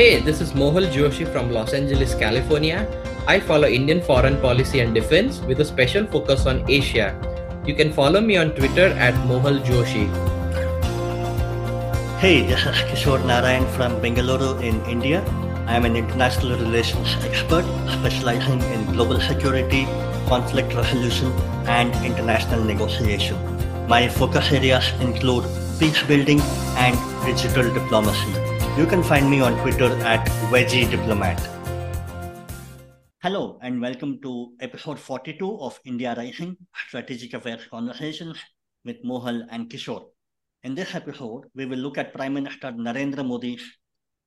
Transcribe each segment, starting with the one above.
Hey, this is Mohal Joshi from Los Angeles, California. I follow Indian foreign policy and defense with a special focus on Asia. You can follow me on Twitter at Mohal Joshi. Hey, this is Kishor Narayan from Bengaluru in India. I am an international relations expert specializing in global security, conflict resolution, and international negotiation. My focus areas include peace building and digital diplomacy. You can find me on Twitter at Veggie Diplomat. Hello, and welcome to episode 42 of India Rising Strategic Affairs Conversations with Mohal and Kishor. In this episode, we will look at Prime Minister Narendra Modi's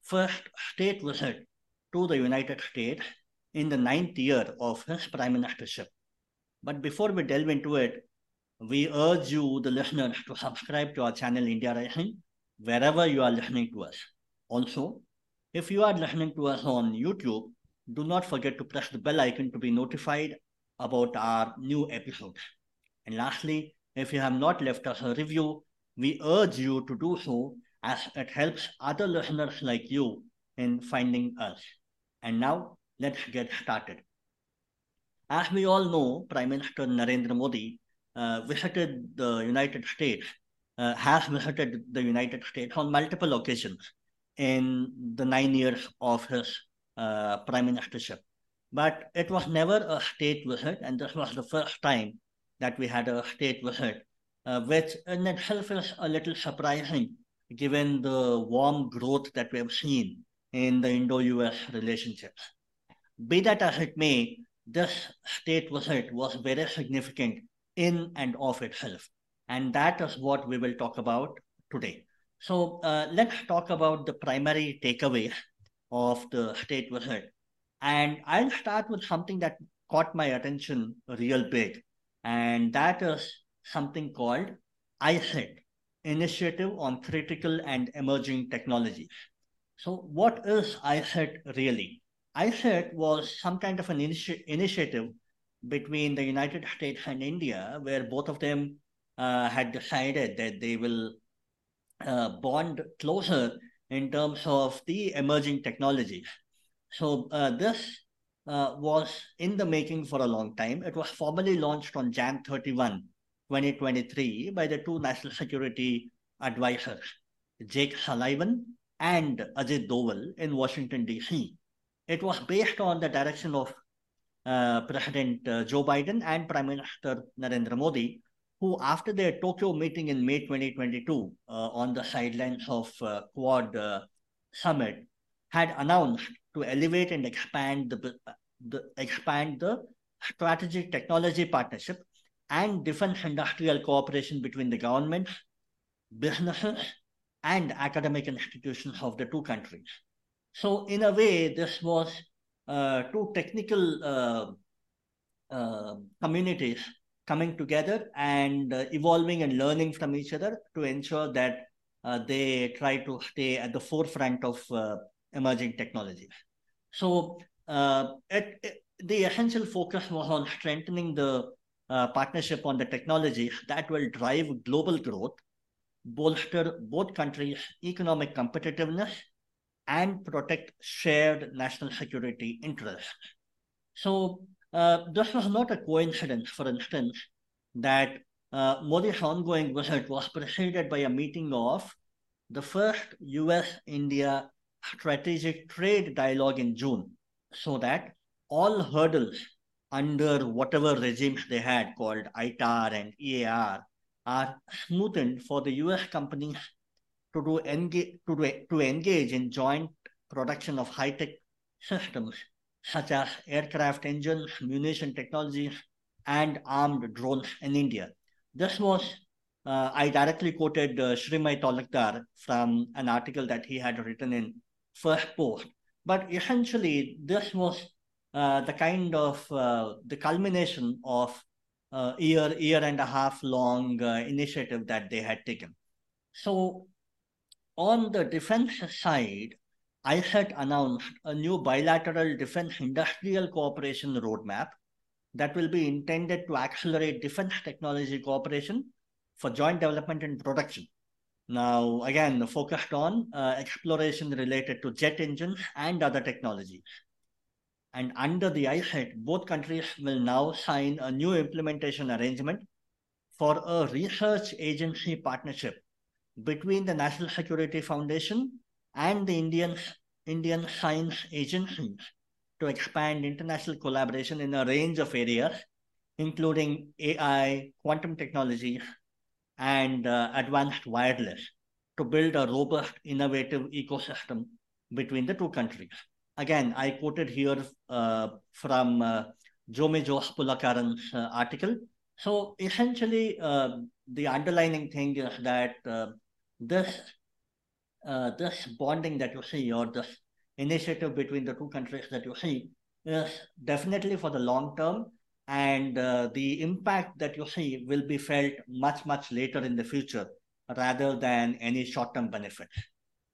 first state visit to the United States in the ninth year of his prime ministership. But before we delve into it, we urge you, the listeners, to subscribe to our channel India Rising wherever you are listening to us. Also, if you are listening to us on YouTube, do not forget to press the bell icon to be notified about our new episodes. And lastly, if you have not left us a review, we urge you to do so as it helps other listeners like you in finding us. And now, let's get started. As we all know, Prime Minister Narendra Modi uh, visited the United States, uh, has visited the United States on multiple occasions in the nine years of his uh, prime ministership. But it was never a state visit, and this was the first time that we had a state visit, uh, which in itself is a little surprising given the warm growth that we have seen in the Indo US relationships. Be that as it may, this state visit was very significant in and of itself. And that is what we will talk about today. So uh, let's talk about the primary takeaway of the state visit. And I'll start with something that caught my attention real big. And that is something called ICET, Initiative on Critical and Emerging Technologies. So what is ICET really? ICET was some kind of an initi- initiative between the United States and India, where both of them uh, had decided that they will uh, bond closer in terms of the emerging technologies. So uh, this uh, was in the making for a long time. It was formally launched on Jan 31, 2023 by the two national security advisors, Jake Sullivan and Ajit Doval in Washington, D.C. It was based on the direction of uh, President uh, Joe Biden and Prime Minister Narendra Modi, who, after their Tokyo meeting in May 2022 uh, on the sidelines of uh, Quad uh, Summit, had announced to elevate and expand the, the expand the strategic technology partnership and defense industrial cooperation between the governments, businesses, and academic institutions of the two countries. So, in a way, this was uh, two technical uh, uh, communities coming together and uh, evolving and learning from each other to ensure that uh, they try to stay at the forefront of uh, emerging technology. So it, it, the essential focus was on strengthening the partnership on the technologies that will drive global growth, bolster both countries' economic competitiveness, and protect shared national security interests. So uh, this was not a coincidence, for instance, that uh, Modi's ongoing visit was preceded by a meeting of the first US India strategic trade dialogue in June, so that all hurdles under whatever regimes they had called ITAR and EAR are smoothened for the US companies to, do engage, to, do, to engage in joint production of high tech systems such as aircraft engines, munition technologies, and armed drones in India. This was, uh, I directly quoted uh, Sreemoy Talukdar from an article that he had written in Firstpost. But essentially, this was uh, the kind of uh, the culmination of uh, year, year and a half long uh, initiative that they had taken. So on the defense side, ICET announced a new bilateral defense industrial cooperation roadmap that will be intended to accelerate defense technology cooperation for joint development and production. Now, again, focused on uh, exploration related to jet engines and other technologies. And under the ICET, both countries will now sign a new implementation arrangement for a research agency partnership between the National Security Foundation and the Indian, Indian Science Agencies to expand international collaboration in a range of areas, including AI, quantum technology, and uh, advanced wireless to build a robust, innovative ecosystem between the two countries. Again, I quoted here uh, from uh, Jome Joshpulakaran's uh, article. So essentially, uh, the underlining thing is that uh, this uh, this bonding that you see or this initiative between the two countries that you see is definitely for the long term and uh, the impact that you see will be felt much much later in the future rather than any short term benefit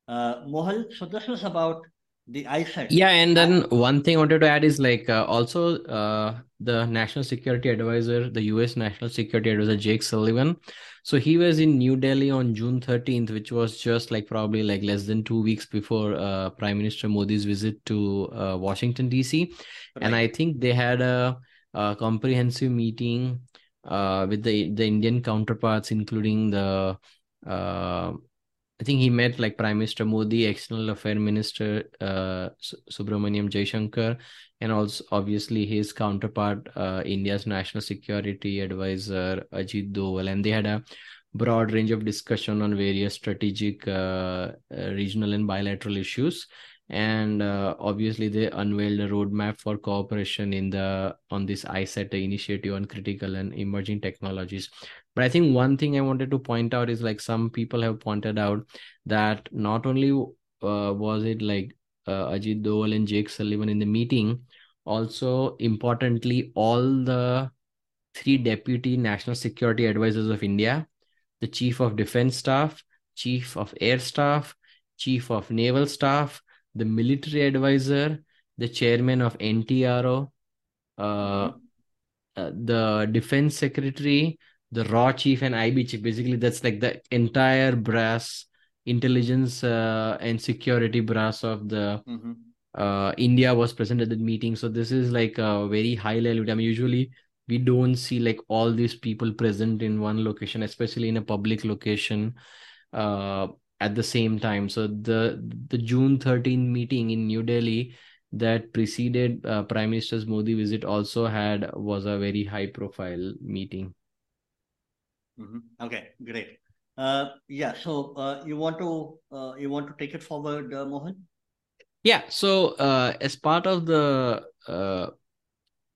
uh, mohal so this was about the ICET. Yeah, and then one thing I wanted to add is like uh, also uh, the national security advisor, the US national security advisor Jake Sullivan. So he was in New Delhi on June 13th, which was just like probably like less than two weeks before uh, Prime Minister Modi's visit to uh, Washington DC, right. and I think they had a, a comprehensive meeting uh, with the the Indian counterparts, including the uh, I think he met like Prime Minister Modi, External Affairs Minister uh, Subrahmanyam Jaishankar, and also obviously his counterpart, uh, India's National Security Advisor Ajit Doval, and they had a broad range of discussion on various strategic, uh, uh regional, and bilateral issues. And uh, obviously, they unveiled a roadmap for cooperation in the on this ICET initiative on critical and emerging technologies. But I think one thing I wanted to point out is like some people have pointed out that not only uh, was it like uh, Ajit Doval and Jake Sullivan in the meeting, also importantly, all the three deputy national security advisors of India, the chief of defense staff, chief of air staff, chief of naval staff, the military advisor, the chairman of NTRO, uh, mm-hmm. uh, the defense secretary, the raw chief and ib chief. Basically that's like the entire brass intelligence uh, and security brass of the mm-hmm. uh, india was present at the meeting. So this is like a very high level. I mean usually we don't see like all these people present in one location especially in a public location uh, at the same time. So the the june 13 meeting in new delhi that preceded uh, prime minister's modi visit also had was a very high profile meeting Mm-hmm. Okay, great. Uh, yeah. So uh, you want to uh, you want to take it forward, uh, Mohan? Yeah. So uh, as part of the uh,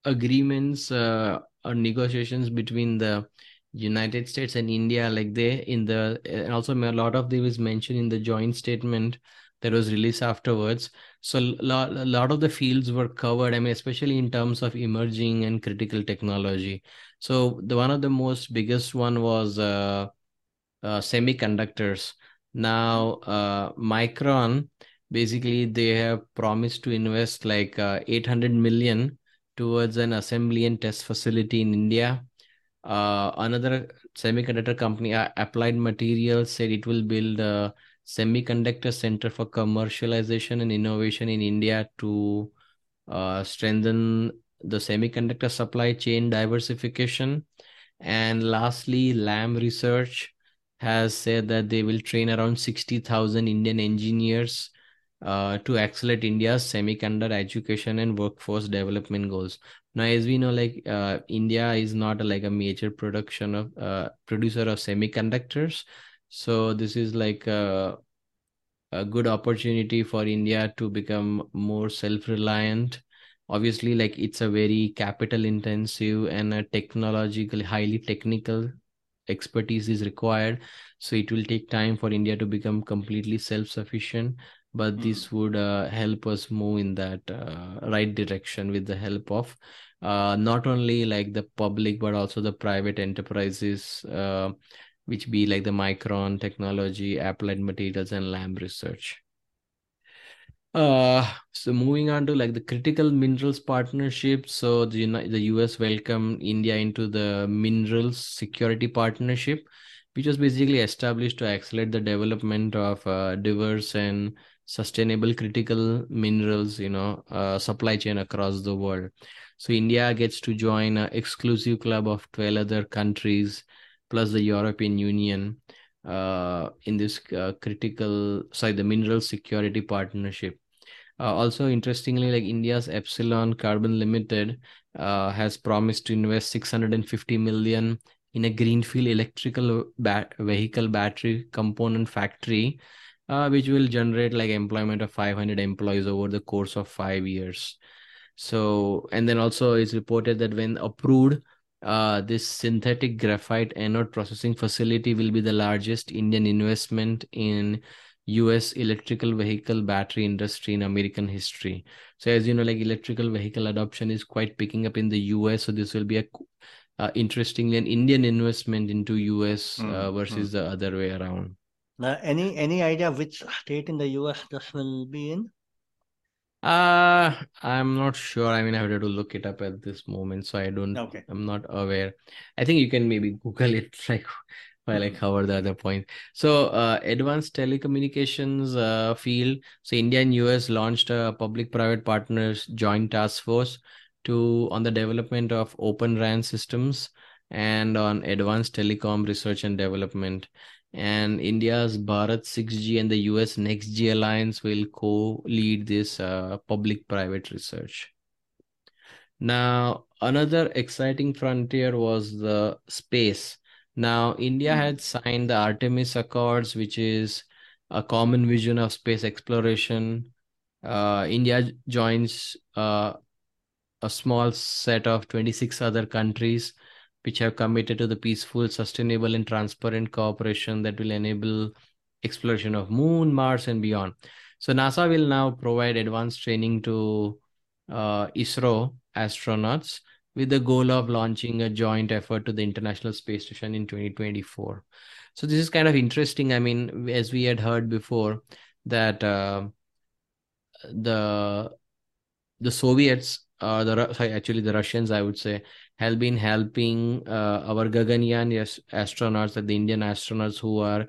agreements or negotiations between the United States and India, like they in the and also a lot of them is mentioned in the joint statement that was released afterwards. So a lot, a lot of the fields were covered. I mean, especially in terms of emerging and critical technology. So the one of the most biggest one was uh, uh, semiconductors. Now, uh, Micron basically they have promised to invest like uh, 800 million towards an assembly and test facility in India. Uh, another semiconductor company, uh, Applied Materials, said it will build a semiconductor center for commercialization and innovation in India to strengthen the semiconductor supply chain diversification. And lastly, Lam Research has said that they will train around 60,000 Indian engineers uh, to accelerate India's semiconductor education and workforce development goals. Now, as we know, like uh, India is not like a major production of uh, producer of semiconductors, so this is like a, a good opportunity for India to become more self-reliant obviously like it's a very capital intensive and a technologically highly technical expertise is required so it will take time for india to become completely self sufficient but mm. this would uh, help us move in that uh, right direction with the help of uh, not only like the public but also the private enterprises uh, which be like the micron technology applied materials and lam research uh, so moving on to like the critical minerals partnership. So the the US welcomed India into the minerals security partnership, which was basically established to accelerate the development of uh, diverse and sustainable critical minerals, you know, uh, supply chain across the world. So India gets to join an exclusive club of 12 other countries plus the European Union uh, in this uh, critical, sorry, the mineral security partnership. Uh, also, interestingly, like India's Epsilon Carbon Limited uh, has promised to invest 650 million in a greenfield electrical bat- vehicle battery component factory, uh, which will generate like employment of 500 employees over the course of five years. So, and then also it's reported that when approved, uh, this synthetic graphite anode processing facility will be the largest Indian investment in US electrical vehicle battery industry in American history. So as you know, like electrical vehicle adoption is quite picking up in the US. So this will be a uh, interestingly an Indian investment into US mm, uh, versus mm. the other way around. Uh, any any idea which state in the US this will be in? Uh I'm not sure. I mean, I have to look it up at this moment, so I don't. Okay. I'm not aware. I think you can maybe Google it, like while I mm-hmm. cover the other point. So, uh, advanced telecommunications uh, field. So, India and US launched a public-private partners joint task force to on the development of open RAN systems and on advanced telecom research and development. And India's Bharat 6G and the US Next G alliance will co-lead this uh, public-private research. Now, another exciting frontier was the space. Now, India hmm. had signed the Artemis Accords, which is a common vision of space exploration. Uh, India joins uh, a small set of 26 other countries which have committed to the peaceful, sustainable, and transparent cooperation that will enable exploration of moon, Mars, and beyond. So NASA will now provide advanced training to uh, ISRO astronauts with the goal of launching a joint effort to the International Space Station in 2024. So this is kind of interesting. I mean, as we had heard before, that uh, the the Soviets uh, the sorry, actually the Russians, I would say, have been helping uh, our Gaganyaan yes, astronauts, the Indian astronauts who are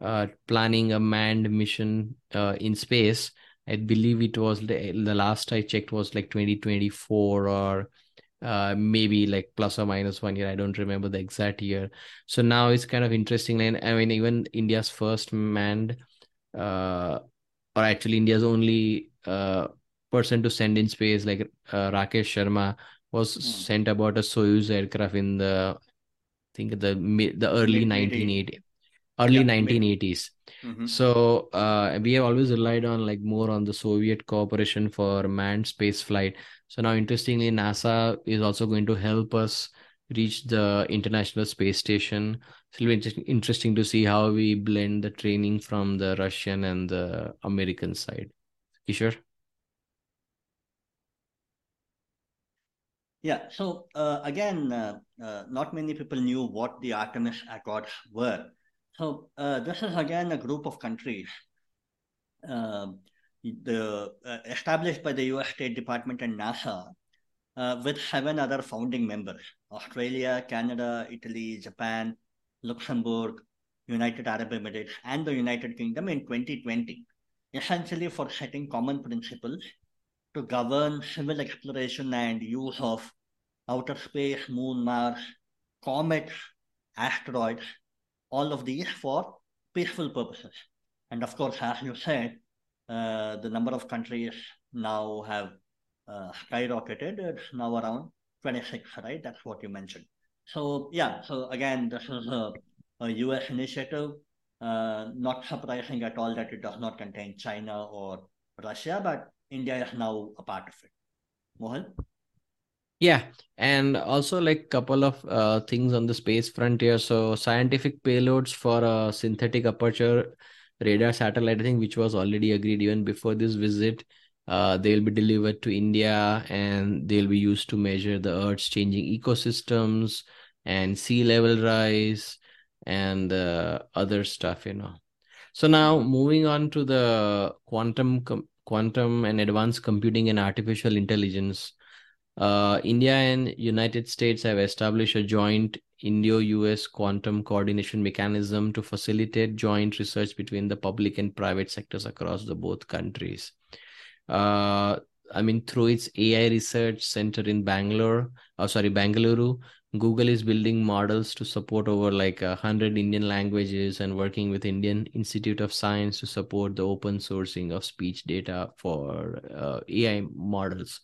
uh, planning a manned mission uh, in space. I believe it was the, the last I checked was like 2024 or uh, maybe like plus or minus one year. I don't remember the exact year. So now it's kind of interesting. And I mean, even India's first manned, uh, or actually India's only uh, person to send in space, like uh, Rakesh Sharma, was mm. sent about a Soyuz aircraft in the, I think the mid, the early 1980s, early yeah, 1980s. Mm-hmm. So uh, we have always relied on like more on the Soviet cooperation for manned space flight. So now, interestingly, NASA is also going to help us reach the International Space Station. So it'll be interesting to see how we blend the training from the Russian and the American side. Kishor? Yeah, so uh, again, uh, uh, not many people knew what the Artemis Accords were. So uh, this is again a group of countries um, the, uh, established by the US State Department and NASA uh, with seven other founding members Australia, Canada, Italy, Japan, Luxembourg, United Arab Emirates, and the United Kingdom in 2020, essentially for setting common principles to govern civil exploration and use of outer space, moon, Mars, comets, asteroids, all of these for peaceful purposes. And of course, as you said, uh, the number of countries now have uh, skyrocketed. It's now around 26, right? That's what you mentioned. So, yeah, so again, this is a, a US initiative. Uh, not surprising at all that it does not contain China or Russia, but India is now a part of it. Mohan? Yeah, and also like couple of uh, things on the space frontier. So scientific payloads for a synthetic aperture radar satellite, I think, which was already agreed even before this visit. Uh, they'll be delivered to India and they'll be used to measure the Earth's changing ecosystems and sea level rise and uh, other stuff, you know. So now moving on to the quantum com- quantum and advanced computing and artificial intelligence uh, India and United States have established a joint Indo-US quantum coordination mechanism to facilitate joint research between the public and private sectors across the both countries. Uh, I mean, through its AI research center in Bangalore, oh, sorry, Bangalore, Google is building models to support over like a hundred Indian languages and working with Indian Institute of Science to support the open sourcing of speech data for uh, AI models.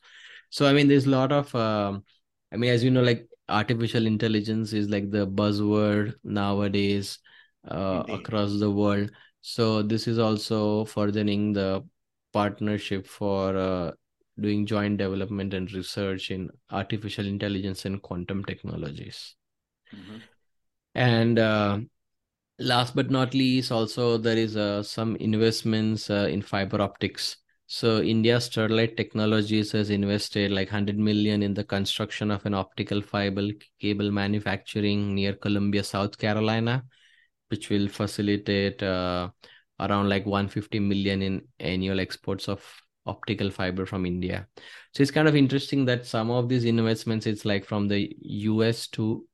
So I mean, there's a lot of, um, I mean, as you know, like artificial intelligence is like the buzzword nowadays uh, across the world. So this is also furthering the partnership for uh, doing joint development and research in artificial intelligence and quantum technologies. Mm-hmm. And uh, last but not least, also there is uh, some investments uh, in fiber optics. So India Sterlite Technologies has invested like 100 million in the construction of an optical fiber cable manufacturing near Columbia, South Carolina, which will facilitate uh, around like 150 million in annual exports of optical fiber from India. So it's kind of interesting that some of these investments it's like from the US to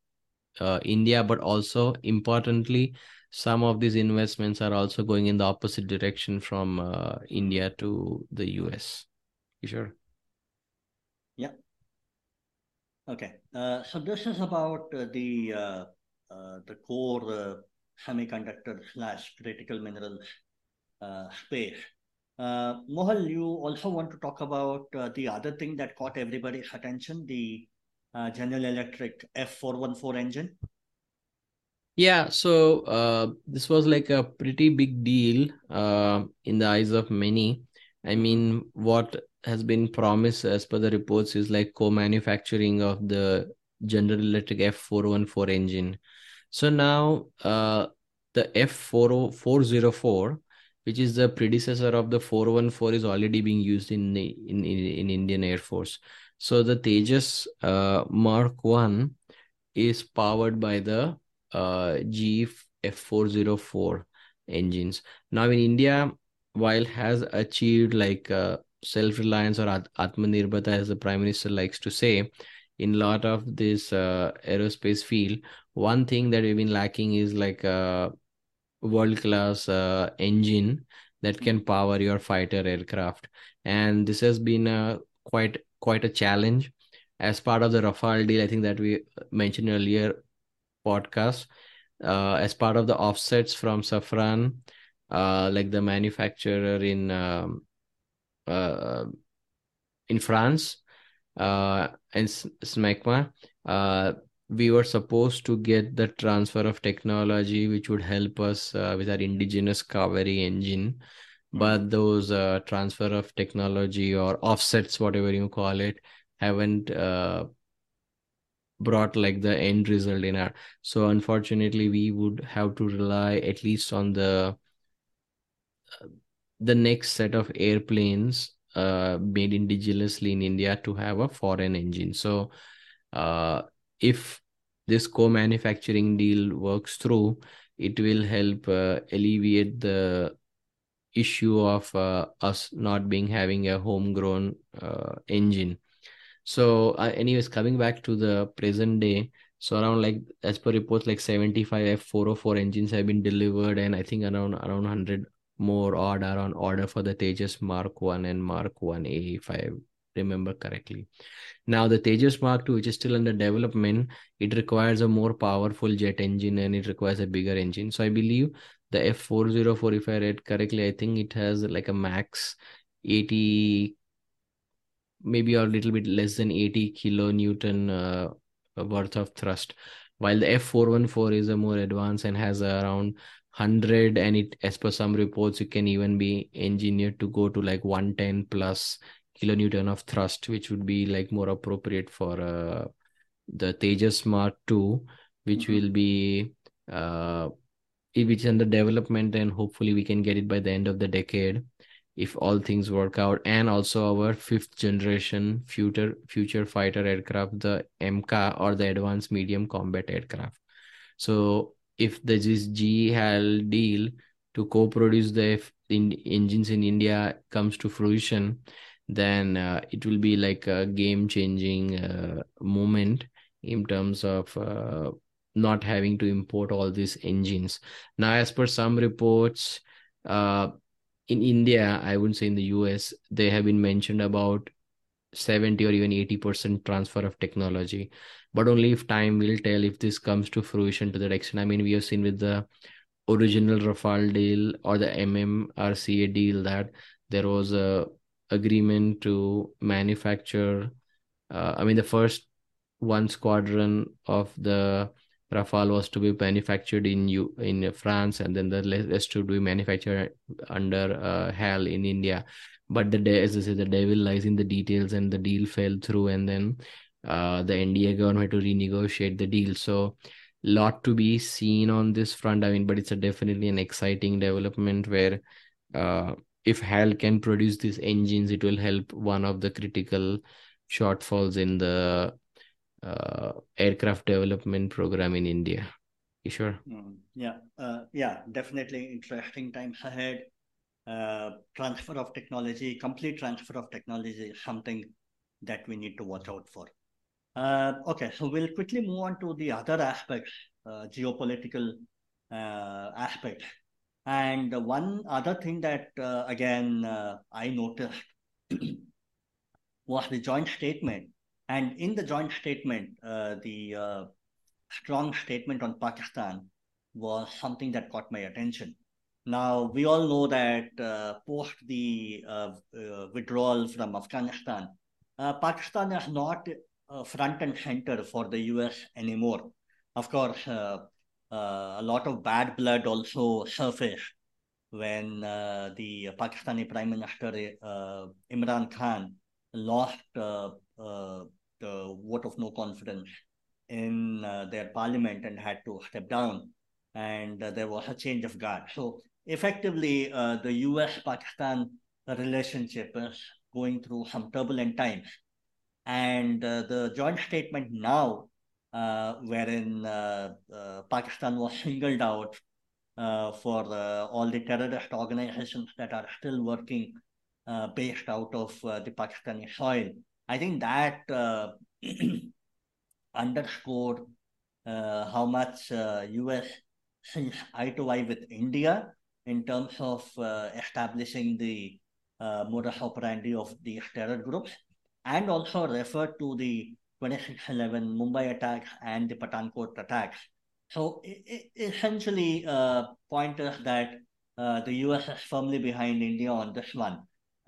uh, India, but also importantly, some of these investments are also going in the opposite direction from uh, India to the US. You sure? Yeah. Okay. Uh, so this is about uh, the uh, uh, the core uh, semiconductor slash critical minerals space. Mohal, you also want to talk about the other thing that caught everybody's attention, the General Electric F414 engine. Yeah, so uh, this was like a pretty big deal uh, in the eyes of many. I mean, what has been promised as per the reports is like co-manufacturing of the General Electric F414 engine. So now uh, the F404 which is the predecessor of the 414 is already being used in the in, in, in Indian Air Force. So the Tejas uh, Mark 1 is powered by the uh, GE F404 engines. Now in India, while has achieved like uh, self-reliance or at- Atmanirbharta as the Prime Minister likes to say, in a lot of this uh, aerospace field, one thing that we've been lacking is like a world class uh, engine that can power your fighter aircraft and this has been a quite quite a challenge as part of the rafale deal i think that we mentioned earlier podcast uh, as part of the offsets from safran uh, like the manufacturer in um, uh, in france uh, and Snecma uh, we were supposed to get the transfer of technology which would help us uh, with our indigenous Kaveri engine mm-hmm. but those uh, transfer of technology or offsets whatever you call it haven't uh, brought like the end result in our so unfortunately we would have to rely at least on the the next set of airplanes uh, made indigenously in india to have a foreign engine so uh, if this co-manufacturing deal works through, it will help uh, alleviate the issue of uh, us not being having a homegrown uh, engine. So, uh, anyways, coming back to the present day, so around like as per reports, like 75 F404 engines have been delivered, and I think around around 100 more odd are on order for the Tejas Mark 1 and Mark 1A, if I remember correctly. Now the Tejas Mark II, which is still under development, it requires a more powerful jet engine and it requires a bigger engine. So I believe the F404, if I read correctly, I think it has like a max 80, maybe a little bit less than 80 kilonewton uh, worth of thrust. While the F414 is a more advanced and has around 100 and it as per some reports it can even be engineered to go to like 110 plus kilonewton of thrust, which would be like more appropriate for uh, the Tejas Mark II, which mm-hmm. will be uh, which is under development, and hopefully we can get it by the end of the decade if all things work out and also our fifth generation future future fighter aircraft the mca or the advanced medium combat aircraft so if this GE deal to co-produce the F- in, engines in india comes to fruition then uh, it will be like a game changing uh, moment in terms of uh, not having to import all these engines. Now, as per some reports, uh, in India, I wouldn't say in the US, they have been mentioned about 70 or even 80% transfer of technology. But only if time will tell if this comes to fruition to that extent. I mean, we have seen with the original Rafale deal or the MMRCA deal that there was a agreement to manufacture. Uh, I mean, the first one squadron of the Rafale was to be manufactured in U in France, and then the rest to be manufactured under uh, HAL in India. But the day as I say, the devil lies in the details, and the deal fell through, and then uh, the NDA government had to renegotiate the deal. So, lot to be seen on this front. I mean, but it's a definitely an exciting development where uh, if HAL can produce these engines, it will help one of the critical shortfalls in the uh, aircraft development program in India. You sure? Mm, yeah, uh, yeah, definitely interesting times ahead. Uh, transfer of technology, complete transfer of technology is something that we need to watch out for. Uh, okay, so we'll quickly move on to the other aspects, uh, geopolitical uh, aspects. And one other thing that, again, I noticed was the joint statement and in the joint statement, uh, the uh, strong statement on Pakistan was something that caught my attention. Now, we all know that uh, post the uh, uh, withdrawal from Afghanistan, uh, Pakistan is not front and center for the US anymore. Of course, a lot of bad blood also surfaced when the Pakistani Prime Minister Imran Khan lost the vote of no confidence in uh, their parliament and had to step down. And uh, there was a change of guard. So effectively, uh, the US Pakistan relationship is going through some turbulent times. And uh, the joint statement now, uh, wherein Pakistan was singled out for all the terrorist organizations that are still working based out of the Pakistani soil, I think that uh, underscored uh, how much uh, US sees eye to eye with India in terms of uh, establishing the uh, modus operandi of these terror groups, and also referred to the 2611 Mumbai attacks and the Pathankot attacks. So it, it essentially uh, pointers that uh, the US is firmly behind India on this one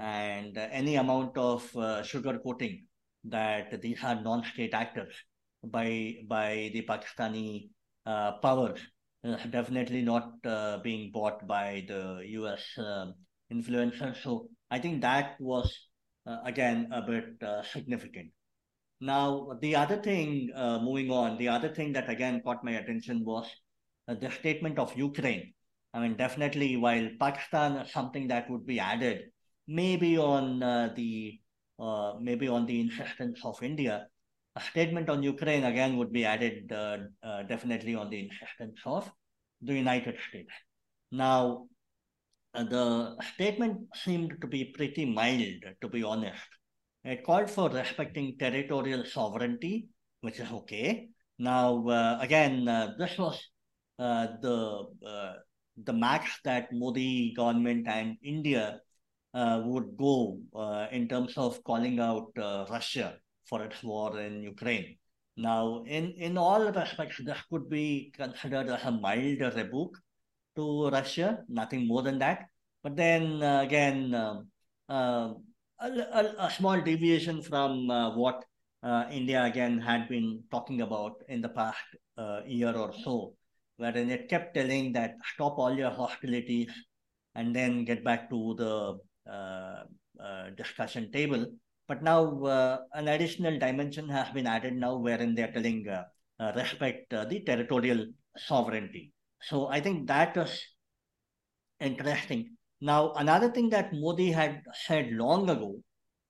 and uh, any amount of uh, sugarcoating that these are non-state actors by by the Pakistani uh, powers, uh, definitely not uh, being bought by the U.S. Um, influencers. So I think that was uh, again a bit significant. Now the other thing, moving on, the other thing that again caught my attention was the statement of Ukraine. I mean, definitely, while Pakistan is something that would be added, maybe on uh, the uh, maybe on the insistence of India, a statement on Ukraine again would be added uh, uh, definitely on the insistence of the United States. Now, uh, the statement seemed to be pretty mild, to be honest. It called for respecting territorial sovereignty, which is okay. Now, uh, again, this was the the max that Modi government and India would go uh, in terms of calling out uh, Russia for its war in Ukraine. Now, in, in all respects, this could be considered as a mild rebuke to Russia, nothing more than that. But then again, um, uh, a, a, a, small deviation from uh, what uh, India again had been talking about in the past year or so, wherein it kept telling that stop all your hostilities and then get back to the uh, uh, discussion table. But now uh, an additional dimension has been added now wherein they're telling respect the territorial sovereignty. So I think that is interesting. Now, another thing that Modi had said long ago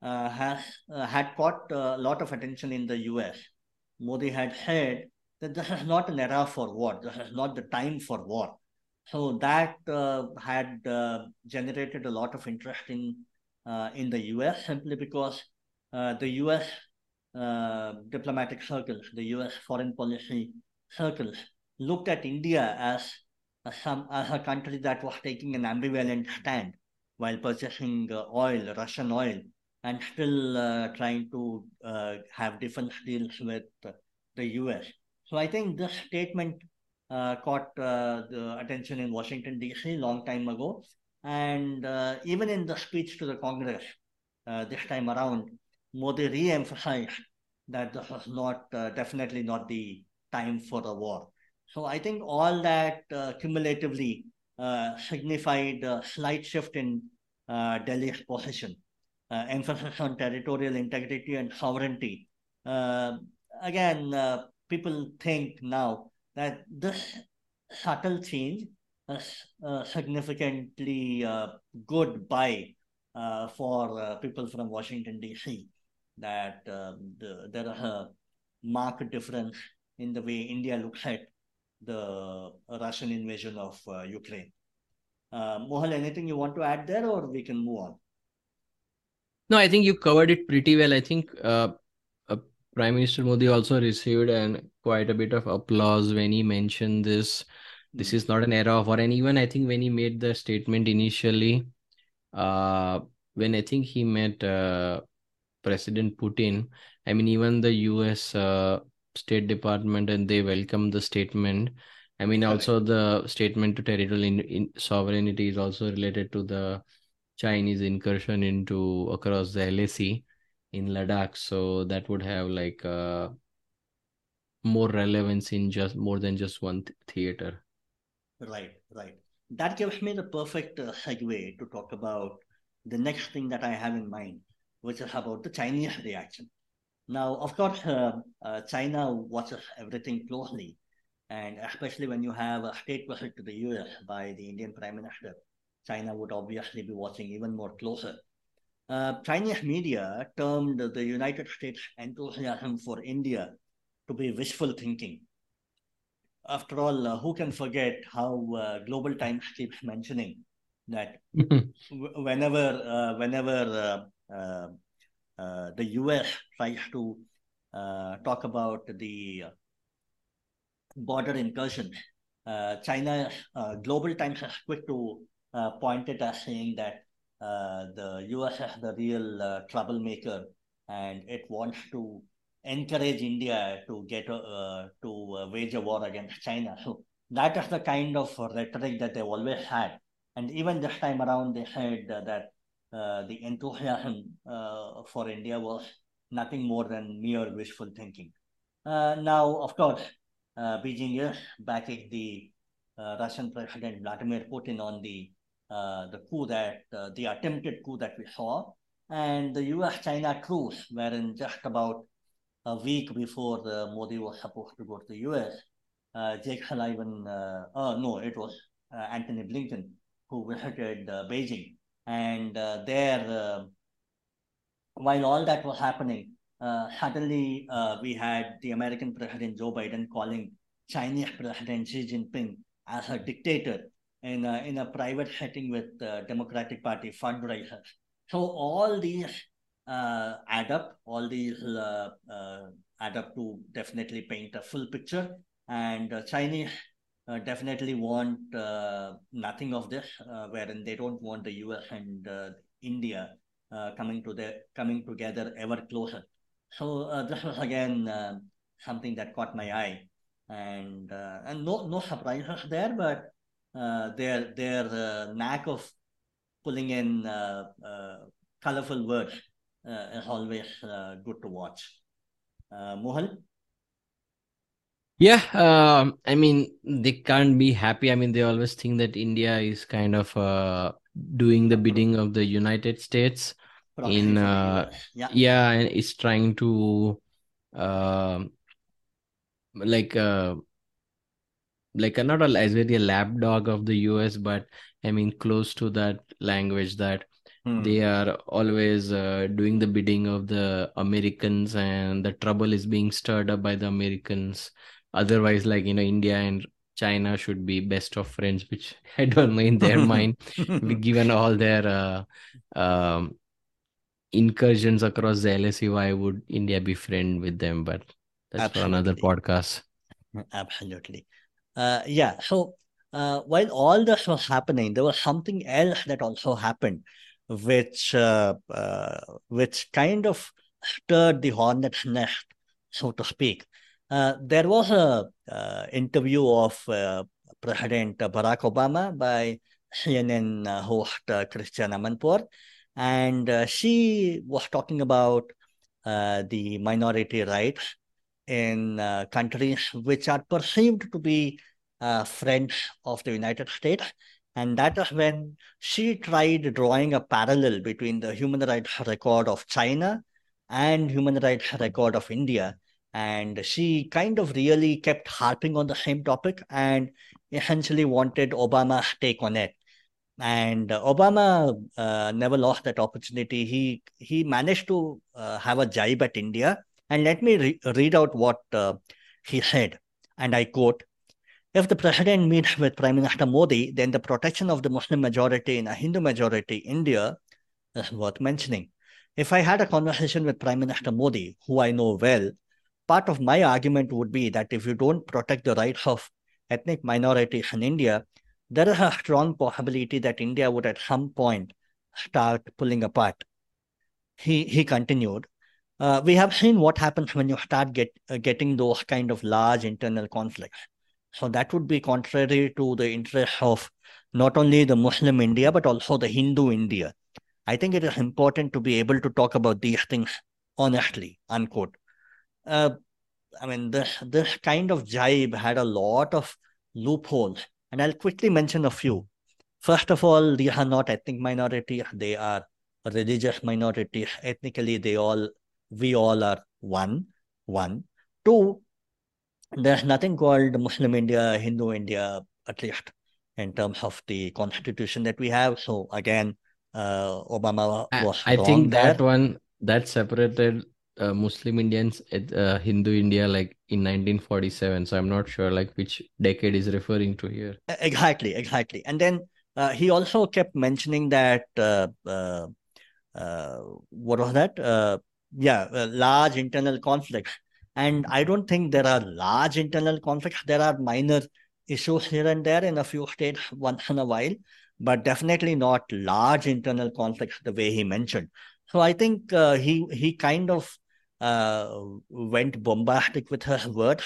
uh, has uh, had caught a lot of attention in the US. Modi had said that this is not an era for war. This is not the time for war. So that uh, had uh, generated a lot of interest in uh, in the US simply because the US diplomatic circles, the US foreign policy circles looked at India as a, some, as a country that was taking an ambivalent stand while purchasing uh, oil, Russian oil, and still uh, trying to uh, have defense deals with the US. So I think this statement caught uh, the attention in Washington, D.C. long time ago. And uh, even in the speech to the Congress this time around, Modi re-emphasized that this was not definitely not the time for a war. So I think all that cumulatively signified a slight shift in Delhi's position. Uh, emphasis on territorial integrity and sovereignty. Uh, again, uh, people think now that this subtle change is significantly good buy for people from Washington, D.C. That um, the, there is a marked difference in the way India looks at the Russian invasion of uh, Ukraine. Uh, Mohal, anything you want to add there, or we can move on? No, I think you covered it pretty well. I think uh, uh, Prime Minister Modi also received an quite a bit of applause when he mentioned this. This is not an era of war, and even I think when he made the statement initially, uh, when I think he met uh, President Putin, I mean even the U.S. Uh, State Department and they welcomed the statement. I mean, also the statement to territorial in, in sovereignty is also related to the Chinese incursion into across the LAC in Ladakh. So that would have like uh, more relevance in just more than just one th- theater. Right, right. That gives me the perfect uh, segue to talk about the next thing that I have in mind, which is about the Chinese reaction. Now, of course, uh, uh, China watches everything closely, and especially when you have a state visit to the US by the Indian Prime Minister, China would obviously be watching even more closer. Uh, Chinese media termed the United States enthusiasm for India to be wishful thinking. After all, uh, who can forget how uh, Global Times keeps mentioning that whenever uh, whenever uh, uh, the US tries to talk about the border incursion, China Global Times is quick to uh, it as saying that the US is the real uh, troublemaker and it wants to encourage India to get to wage a war against China. So that is the kind of rhetoric that they've always had. And even this time around, they said that uh, the enthusiasm uh, for India was nothing more than mere wishful thinking. Uh, now, of course, Beijing is backing the Russian President Vladimir Putin on the uh, the coup that uh, the attempted coup that we saw, and the U.S.-China truce, wherein just about a week before the Modi was supposed to go to the U.S., uh, Jake Sullivan, uh, uh, no, it was uh, Antony Blinken who visited Beijing, and there, while all that was happening, suddenly we had the American President Joe Biden calling Chinese President Xi Jinping as a dictator in a, in a private setting with uh, Democratic Party fundraisers. So all these uh, add up, all these uh, uh add up to definitely paint a full picture. And uh, Chinese uh, definitely want nothing of this, wherein they don't want the US and India coming to the coming together ever closer. So this was again something that caught my eye, and and no no surprises there, but uh, their their uh, knack of pulling in uh, colorful words is always good to watch. Mohal? Yeah, uh, I mean, they can't be happy. I mean, they always think that India is kind of uh, doing the bidding of the United States in uh, yeah. yeah, and it's trying to uh, like uh, like a, not a, as very a lapdog of the US, but I mean close to that language that hmm. they are always uh, doing the bidding of the Americans, and the trouble is being stirred up by the Americans. Otherwise, like you know, India and China should be best of friends, which I don't know in their mind, given all their uh, um, incursions across the LAC. Why would India be friend with them? But that's Absolutely. for another podcast. Absolutely. Uh, yeah. So uh, while all this was happening, there was something else that also happened, which uh, uh which kind of stirred the hornet's nest, so to speak. Uh, there was a uh, interview of President Barack Obama by CNN host Christiane Amanpour, and she was talking about the minority rights in uh, countries which are perceived to be uh, friends of the United States. And that is when she tried drawing a parallel between the human rights record of China and human rights record of India. And she kind of really kept harping on the same topic and essentially wanted Obama's take on it. And Obama uh, never lost that opportunity. He he managed to uh, have a jibe at India and let me re- read out what uh, he said. And I quote If the president meets with Prime Minister Modi, then the protection of the Muslim majority in a Hindu majority India is worth mentioning. If I had a conversation with Prime Minister Modi, who I know well, part of my argument would be that if you don't protect the rights of ethnic minorities in India, there is a strong possibility that India would at some point start pulling apart. He, he continued, uh, we have seen what happens when you start get, uh, getting those kind of large internal conflicts. So that would be contrary to the interests of not only the Muslim India, but also the Hindu India. I think it is important to be able to talk about these things honestly, unquote. Uh, I mean, this, this kind of jibe had a lot of loopholes, and I'll quickly mention a few. First of all, these are not ethnic minorities, they are religious minorities. Ethnically, they all we all are one. One. Two, there's nothing called Muslim India, Hindu India, at least in terms of the constitution that we have. So again, uh, Obama was. I, I think that there. one that separated uh, Muslim Indians, uh, Hindu India, like in 1947. So I'm not sure like which decade is referring to here. Exactly, exactly. And then uh, he also kept mentioning that uh, uh, uh, what was that? Yeah, large internal conflicts. And I don't think there are large internal conflicts. There are minor issues here and there in a few states once in a while, but definitely not large internal conflicts the way he mentioned. So I think uh, he he kind of uh, went bombastic with his words,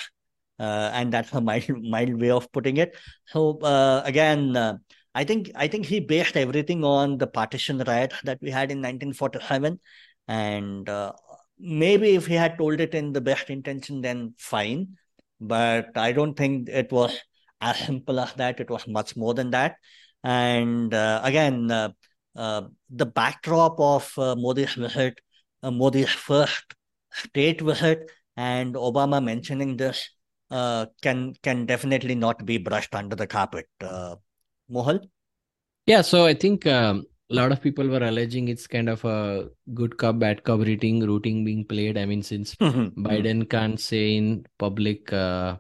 uh, and that's a mild mild way of putting it. So uh, again, uh, I think I think he based everything on the partition riot that we had in 1947 and uh, maybe if he had told it in the best intention, then fine. But I don't think it was as simple as that. It was much more than that. And uh, again, uh, uh, the backdrop of uh, Modi's visit, uh, Modi's first state visit, and Obama mentioning this can can definitely not be brushed under the carpet. Mohal? Yeah, so I think um, a lot of people were alleging it's kind of a good cop bad cop routing routing being played i mean since mm-hmm. mm-hmm. biden can't say in public uh,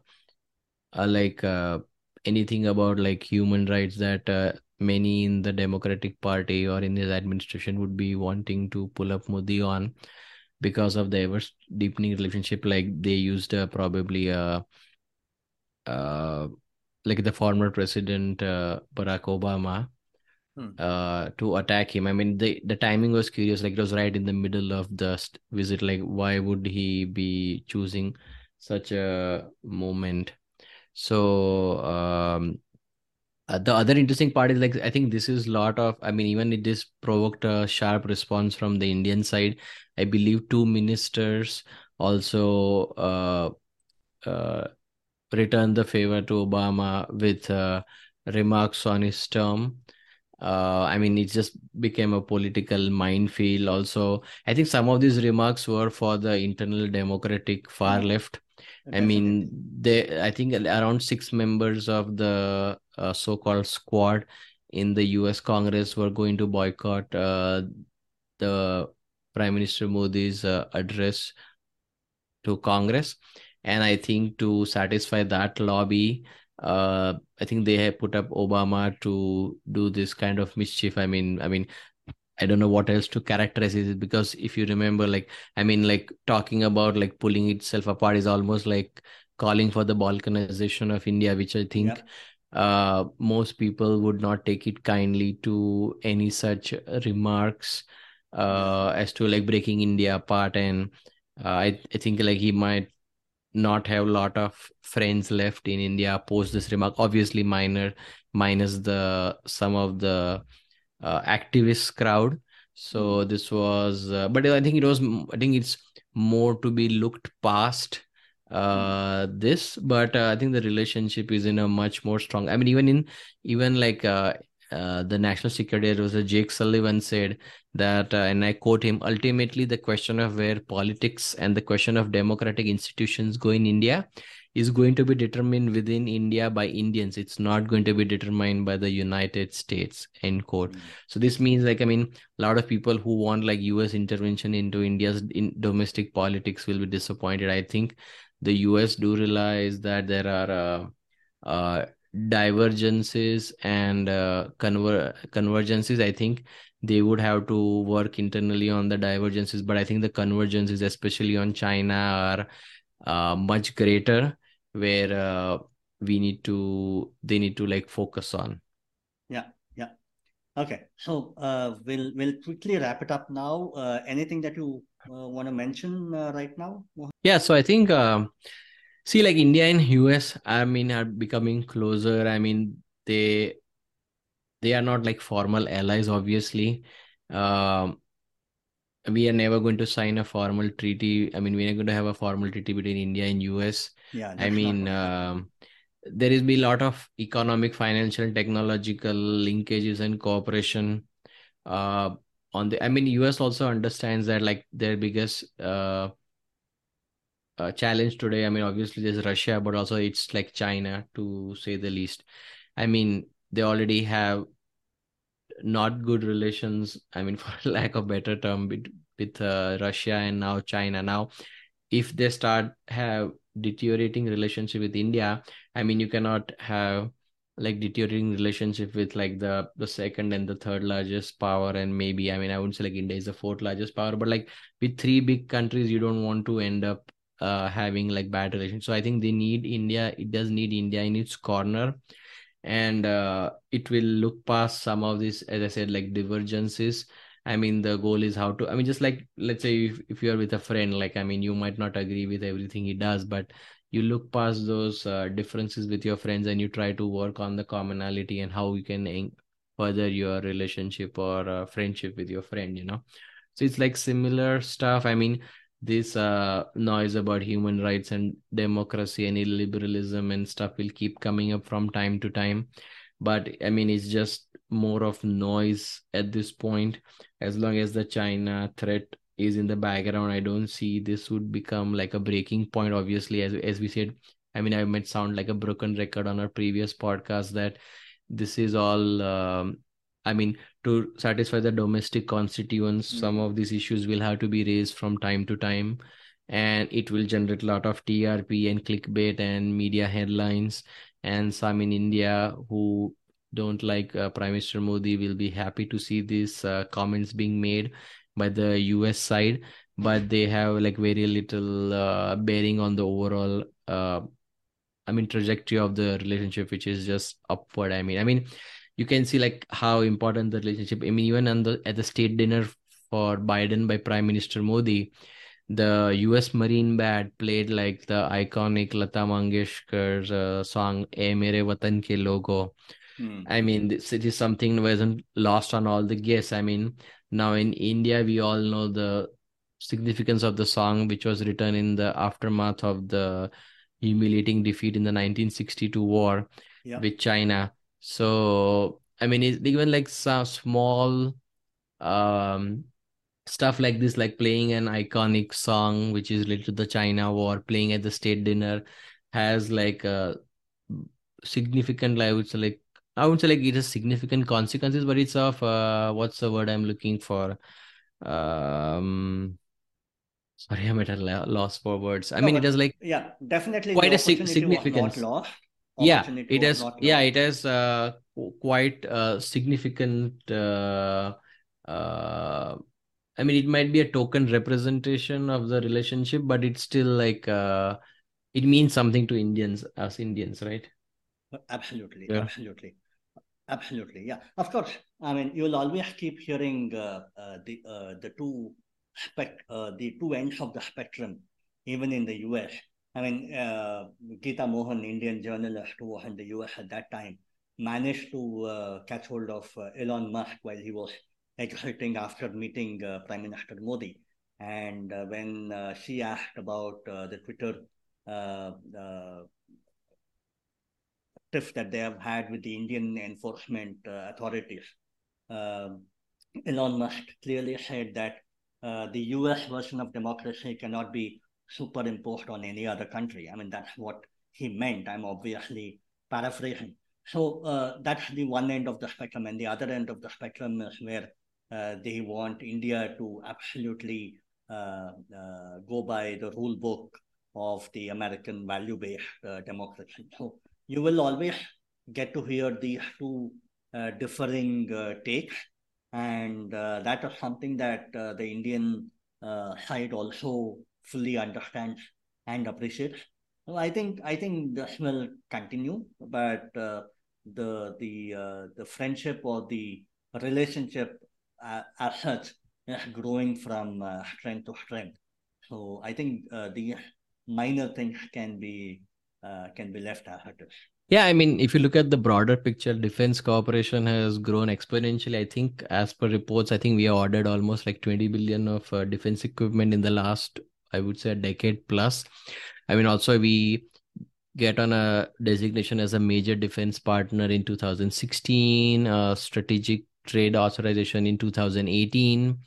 uh, like uh, anything about like human rights that uh, many in the democratic party or in his administration would be wanting to pull up modi on because of the ever deepening relationship like they used uh, probably uh, uh like the former president uh, barack obama Hmm. uh to attack him. I mean the the timing was curious like it was right in the middle of the visit like why would he be choosing such a moment? So um uh, the other interesting part is like i think this is a lot of i mean even this provoked a sharp response from the indian side. I believe two ministers also uh, uh returned the favor to obama with uh, remarks on his term uh, I mean, it just became a political minefield. Also, I think some of these remarks were for the internal democratic far left. Definitely. I mean, they. I think around six members of the uh, so-called squad in the U.S. Congress were going to boycott uh, the Prime Minister Modi's uh, address to Congress, and I think to satisfy that lobby, uh, I think they have put up Obama to do this kind of mischief. I mean, I mean, I don't know what else to characterize it because if you remember, like, I mean, like talking about like pulling itself apart is almost like calling for the balkanization of India, which I think yeah. uh, most people would not take it kindly to any such remarks uh, as to like breaking India apart. And uh, I, I think like he might not have a lot of friends left in India post this remark. Obviously, minor minus the some of the uh, activist crowd. So mm. this was, uh, but I think it was. I think it's more to be looked past uh this but uh, i think the relationship is in a much more strong i mean even in even like uh, uh the national security advisor jake sullivan said that uh, and i quote him ultimately the question of where politics and the question of democratic institutions go in india is going to be determined within India by Indians. It's not going to be determined by the United States. End quote. Mm. So this means like I mean, a lot of people who want like U.S. intervention into India's in domestic politics will be disappointed. I think the US do realize that there are uh, uh, divergences and uh, conver- convergences. I think they would have to work internally on the divergences, but I think the convergences, especially on China, are uh, much greater. Where uh, we need to, they need to like focus on. Yeah, yeah. Okay, so uh, we'll we'll quickly wrap it up now. Uh, anything that you uh, want to mention uh, right now? Yeah, so I think um, see like India and US, I mean, are becoming closer. I mean, they they are not like formal allies, obviously. Um, we are never going to sign a formal treaty. I mean, we're not going to have a formal treaty between India and US. Yeah, I mean, um, there is be a lot of economic, financial, technological linkages and cooperation. Uh, on the i mean us also understands that like their biggest uh, uh, challenge today. I mean obviously there's russia but also it's like china to say the least. I mean they already have not good relations i mean for lack of better term with, with uh, russia and now china. Now if they start have deteriorating relationship with india i mean you cannot have like deteriorating relationship with like the the second and the third largest power and maybe i mean i wouldn't say like india is the fourth largest power but like with three big countries you don't want to end up uh having like bad relations. So i think they need india it does need india in its corner. And uh it will look past some of these as i said like divergences. I mean the goal is how to i mean just like let's say if, if you're with a friend like i mean you might not agree with everything he does but you look past those uh, differences with your friends and you try to work on the commonality and how you can further your relationship or uh, friendship with your friend you know? So it's like similar stuff. I mean this uh, noise about human rights and democracy and illiberalism and stuff will keep coming up from time to time. But i mean it's just more of noise at this point. As long as the china threat is in the background i don't see this would become like a breaking point obviously. As as we said i mean i might sound like a broken record on our previous podcast that this is all um, i mean to satisfy the domestic constituents mm-hmm. some of these issues will have to be raised from time to time and it will generate a lot of trp and clickbait and media headlines and some in india who don't like uh, prime minister modi will be happy to see these uh, comments being made by the US side, but they have like very little uh, bearing on the overall uh, I mean trajectory of the relationship, which is just upward. I mean, I mean, you can see like how important the relationship. I mean, even on the at the state dinner for Biden by Prime Minister Modi, the U.S. Marine Band played like the iconic Lata Mangeshkar's uh, song "Ae Mere Watan Ke Logon." Hmm. I mean, this, it is something wasn't lost on all the guests. I mean, now in India, we all know the significance of the song, which was written in the aftermath of the humiliating defeat in the 1962 war yeah. with China. So I mean, even like some small um stuff like this, like playing an iconic song which is related to the China war, playing at the state dinner, has like a significant, I would say, like I would say like it has significant consequences, but it's of uh, what's the word I'm looking for? Um, sorry, I'm at a loss for words. I no, mean, it has like yeah, definitely quite a sig- significance. Yeah, it has. Yeah, it has uh, quite a significant. Uh, uh, I mean, it might be a token representation of the relationship, but it's still like uh, it means something to Indians, as Indians, right? Absolutely, yeah. absolutely, absolutely. Yeah, of course. I mean, you will always keep hearing uh, uh, the uh, the two spect uh, the two ends of the spectrum, even in the U.S. I mean, uh, Geeta Mohan, Indian journalist who was in the U.S. at that time, managed to uh, catch hold of Elon Musk while he was exiting after meeting Prime Minister Modi. And when she asked about the Twitter tiff that they have had with the Indian enforcement uh, authorities. Elon Musk clearly said that uh, the US version of democracy cannot be superimposed on any other country. I mean, that's what he meant. I'm obviously paraphrasing. So uh, that's the one end of the spectrum, and the other end of the spectrum is where uh, they want India to absolutely uh, uh go by the rule book of the American value-based uh, democracy. So you will always get to hear these two uh, differing takes, and that is something that the Indian side also fully understands and appreciates. So I think I think this will continue, but uh, the the uh, the friendship or the relationship uh, as such is growing from uh, strength to strength. So I think uh, the minor things can be uh, can be left as it is. Yeah, I mean, if you look at the broader picture, defense cooperation has grown exponentially. I think, as per reports, I think we have ordered almost like 20 billion of uh, defense equipment in the last I would say a decade plus. I mean, also we get on a designation as a major defense partner in 2016, a strategic trade authorization in 2018.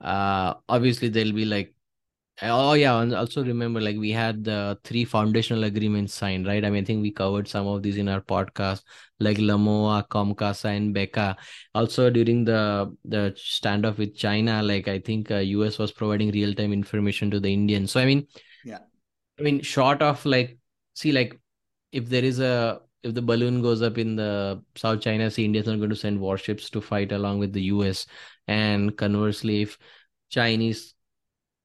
Uh, obviously, there'll be like Oh yeah, and also remember like we had the three foundational agreements signed, right? I mean, I think we covered some of these in our podcast, like LEMOA, COMCASA, and BECA. Also during the the standoff with China, like I think uh, US was providing real time information to the Indians. So I mean, yeah, I mean, short of like, see, like if there is a if the balloon goes up in the South China Sea, India's not going to send warships to fight along with the US. And conversely, if Chinese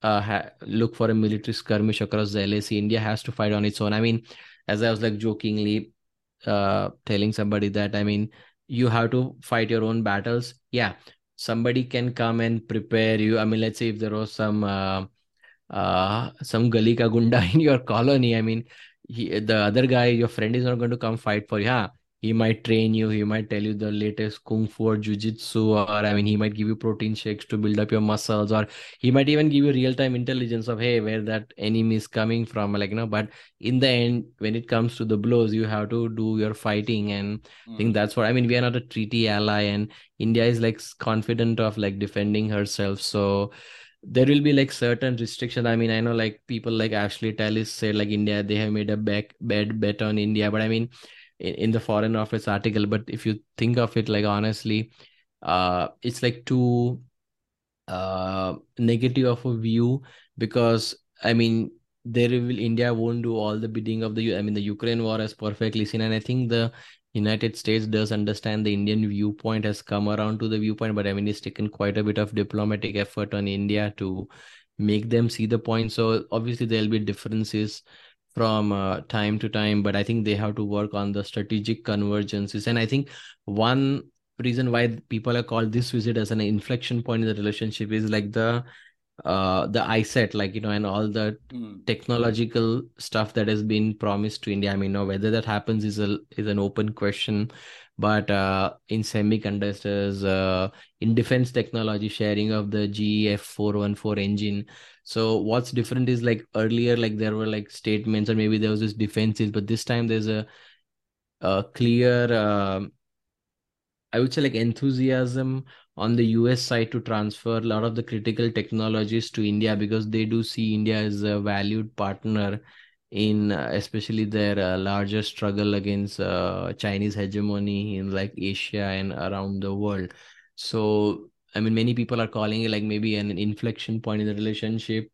uh, ha- look for a military skirmish across the LAC. India has to fight on its own. I mean, as I was like jokingly uh, telling somebody that, I mean, you have to fight your own battles. Yeah, somebody can come and prepare you. I mean, let's say if there was some uh, uh, some Galika Gunda in your colony, I mean, he, the other guy, your friend, is not going to come fight for you. Yeah, he might train you he might tell you the latest kung fu or jiu-jitsu or i mean he might give you protein shakes to build up your muscles or he might even give you real-time intelligence of hey where that enemy is coming from like you know but in the end when it comes to the blows you have to do your fighting and mm. i think that's what i mean we are not a treaty ally and india is like confident of like defending herself so there will be like certain restrictions. I mean, I know like people like Ashley Tellis said like India, they have made a back bed bet on India, but I mean, in, in the foreign office article but if you think of it like honestly uh it's like too uh negative of a view because i mean there will india won't do all the bidding of the i mean the ukraine war has perfectly seen and i think the united states does understand the indian viewpoint has come around to the viewpoint but i mean it's taken quite a bit of diplomatic effort on india to make them see the point. So obviously there'll be differences from uh, time to time but i think they have to work on the strategic convergences and i think one reason why people are called this visit as an inflection point in the relationship is like the uh the ICET like you know and all the mm. technological stuff that has been promised to india i mean know whether that happens is a is an open question but uh in semiconductors uh in defense technology sharing of the GE F414 engine so what's different is like earlier, like there were like statements, or maybe there was this defenses, but this time there's a, a clear, uh, I would say like enthusiasm on the US side to transfer a lot of the critical technologies to India because they do see India as a valued partner in uh, especially their uh, larger struggle against uh, Chinese hegemony in like Asia and around the world. So I mean, many people are calling it like maybe an, inflection point in the relationship.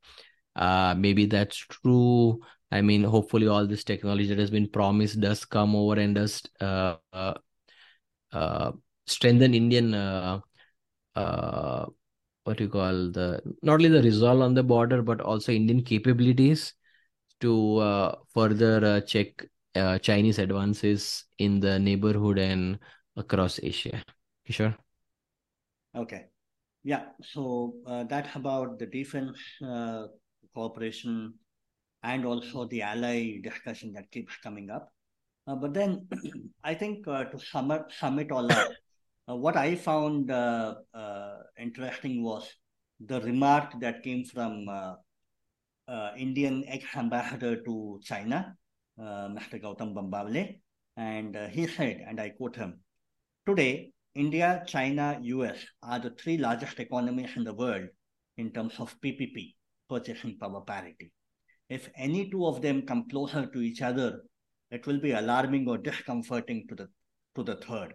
Uh, maybe that's true. I mean, hopefully, all this technology that has been promised does come over and does uh, uh, uh strengthen Indian uh, uh, what you call the not only the resolve on the border but also Indian capabilities. to uh, further uh, check uh, Chinese advances in the neighborhood and across Asia. Sure. Okay. Yeah. So uh, that's about the defense uh, cooperation and also the ally discussion that keeps coming up. Uh, but then I think uh, to sum, up, sum it all up, uh, what I found uh, interesting was the remark that came from Indian ex-ambassador to China, Mr. Gautam Bambawale, and he said, and I quote him, Today, India, China, US are the three largest economies in the world in terms of PPP, purchasing power parity. If any two of them come closer to each other, it will be alarming or discomforting to the to the third.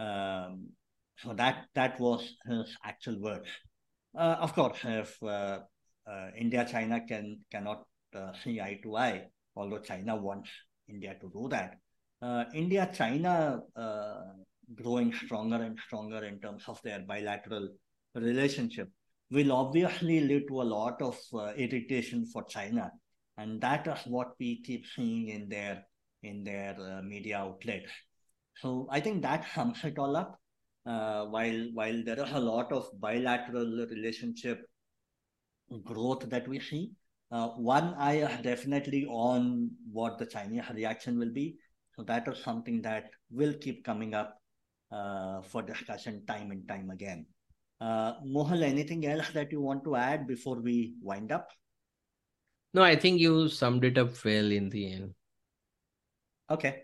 Um, so that that was his actual words. Uh, of course, if uh, uh, India China can cannot uh, see eye to eye, although China wants India to do that, uh, India China uh, growing stronger and stronger in terms of their bilateral relationship will obviously lead to a lot of uh, irritation for China. And that is what we keep seeing in their in their uh, media outlets. So I think that sums it all up. Uh, while while there is a lot of bilateral relationship growth that we see, uh, one eye is definitely on what the Chinese reaction will be. So that is something that will keep coming up uh, for discussion time and time again. Uh, Mohal, anything else that you want to add before we wind up? No, I think you summed it up well in the end. Okay.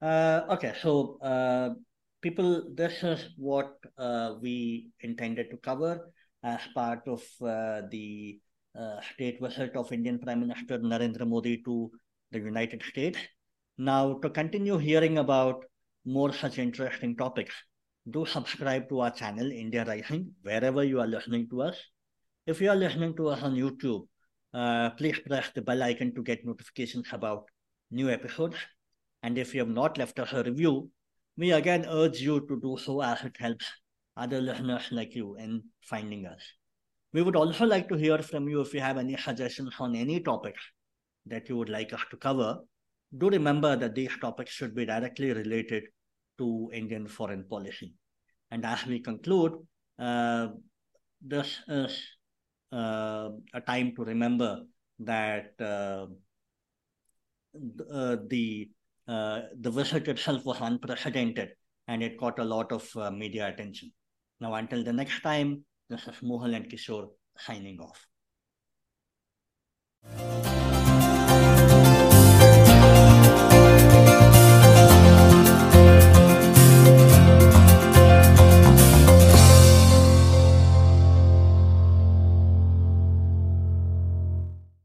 Uh, okay. So, uh, people, this is what uh, we intended to cover as part of uh, the uh, state visit of Indian Prime Minister Narendra Modi to the United States. Now, to continue hearing about more such interesting topics, do subscribe to our channel, India Rising, wherever you are listening to us. If you are listening to us on YouTube, uh, please press the bell icon to get notifications about new episodes. And if you have not left us a review, we again urge you to do so as it helps other listeners like you in finding us. We would also like to hear from you if you have any suggestions on any topics that you would like us to cover do remember that these topics should be directly related to Indian foreign policy. And as we conclude, uh, this is uh, a time to remember that uh, uh the uh, the visit itself was unprecedented and it got a lot of uh, media attention. Now, until the next time, this is Mohal and Kishor signing off.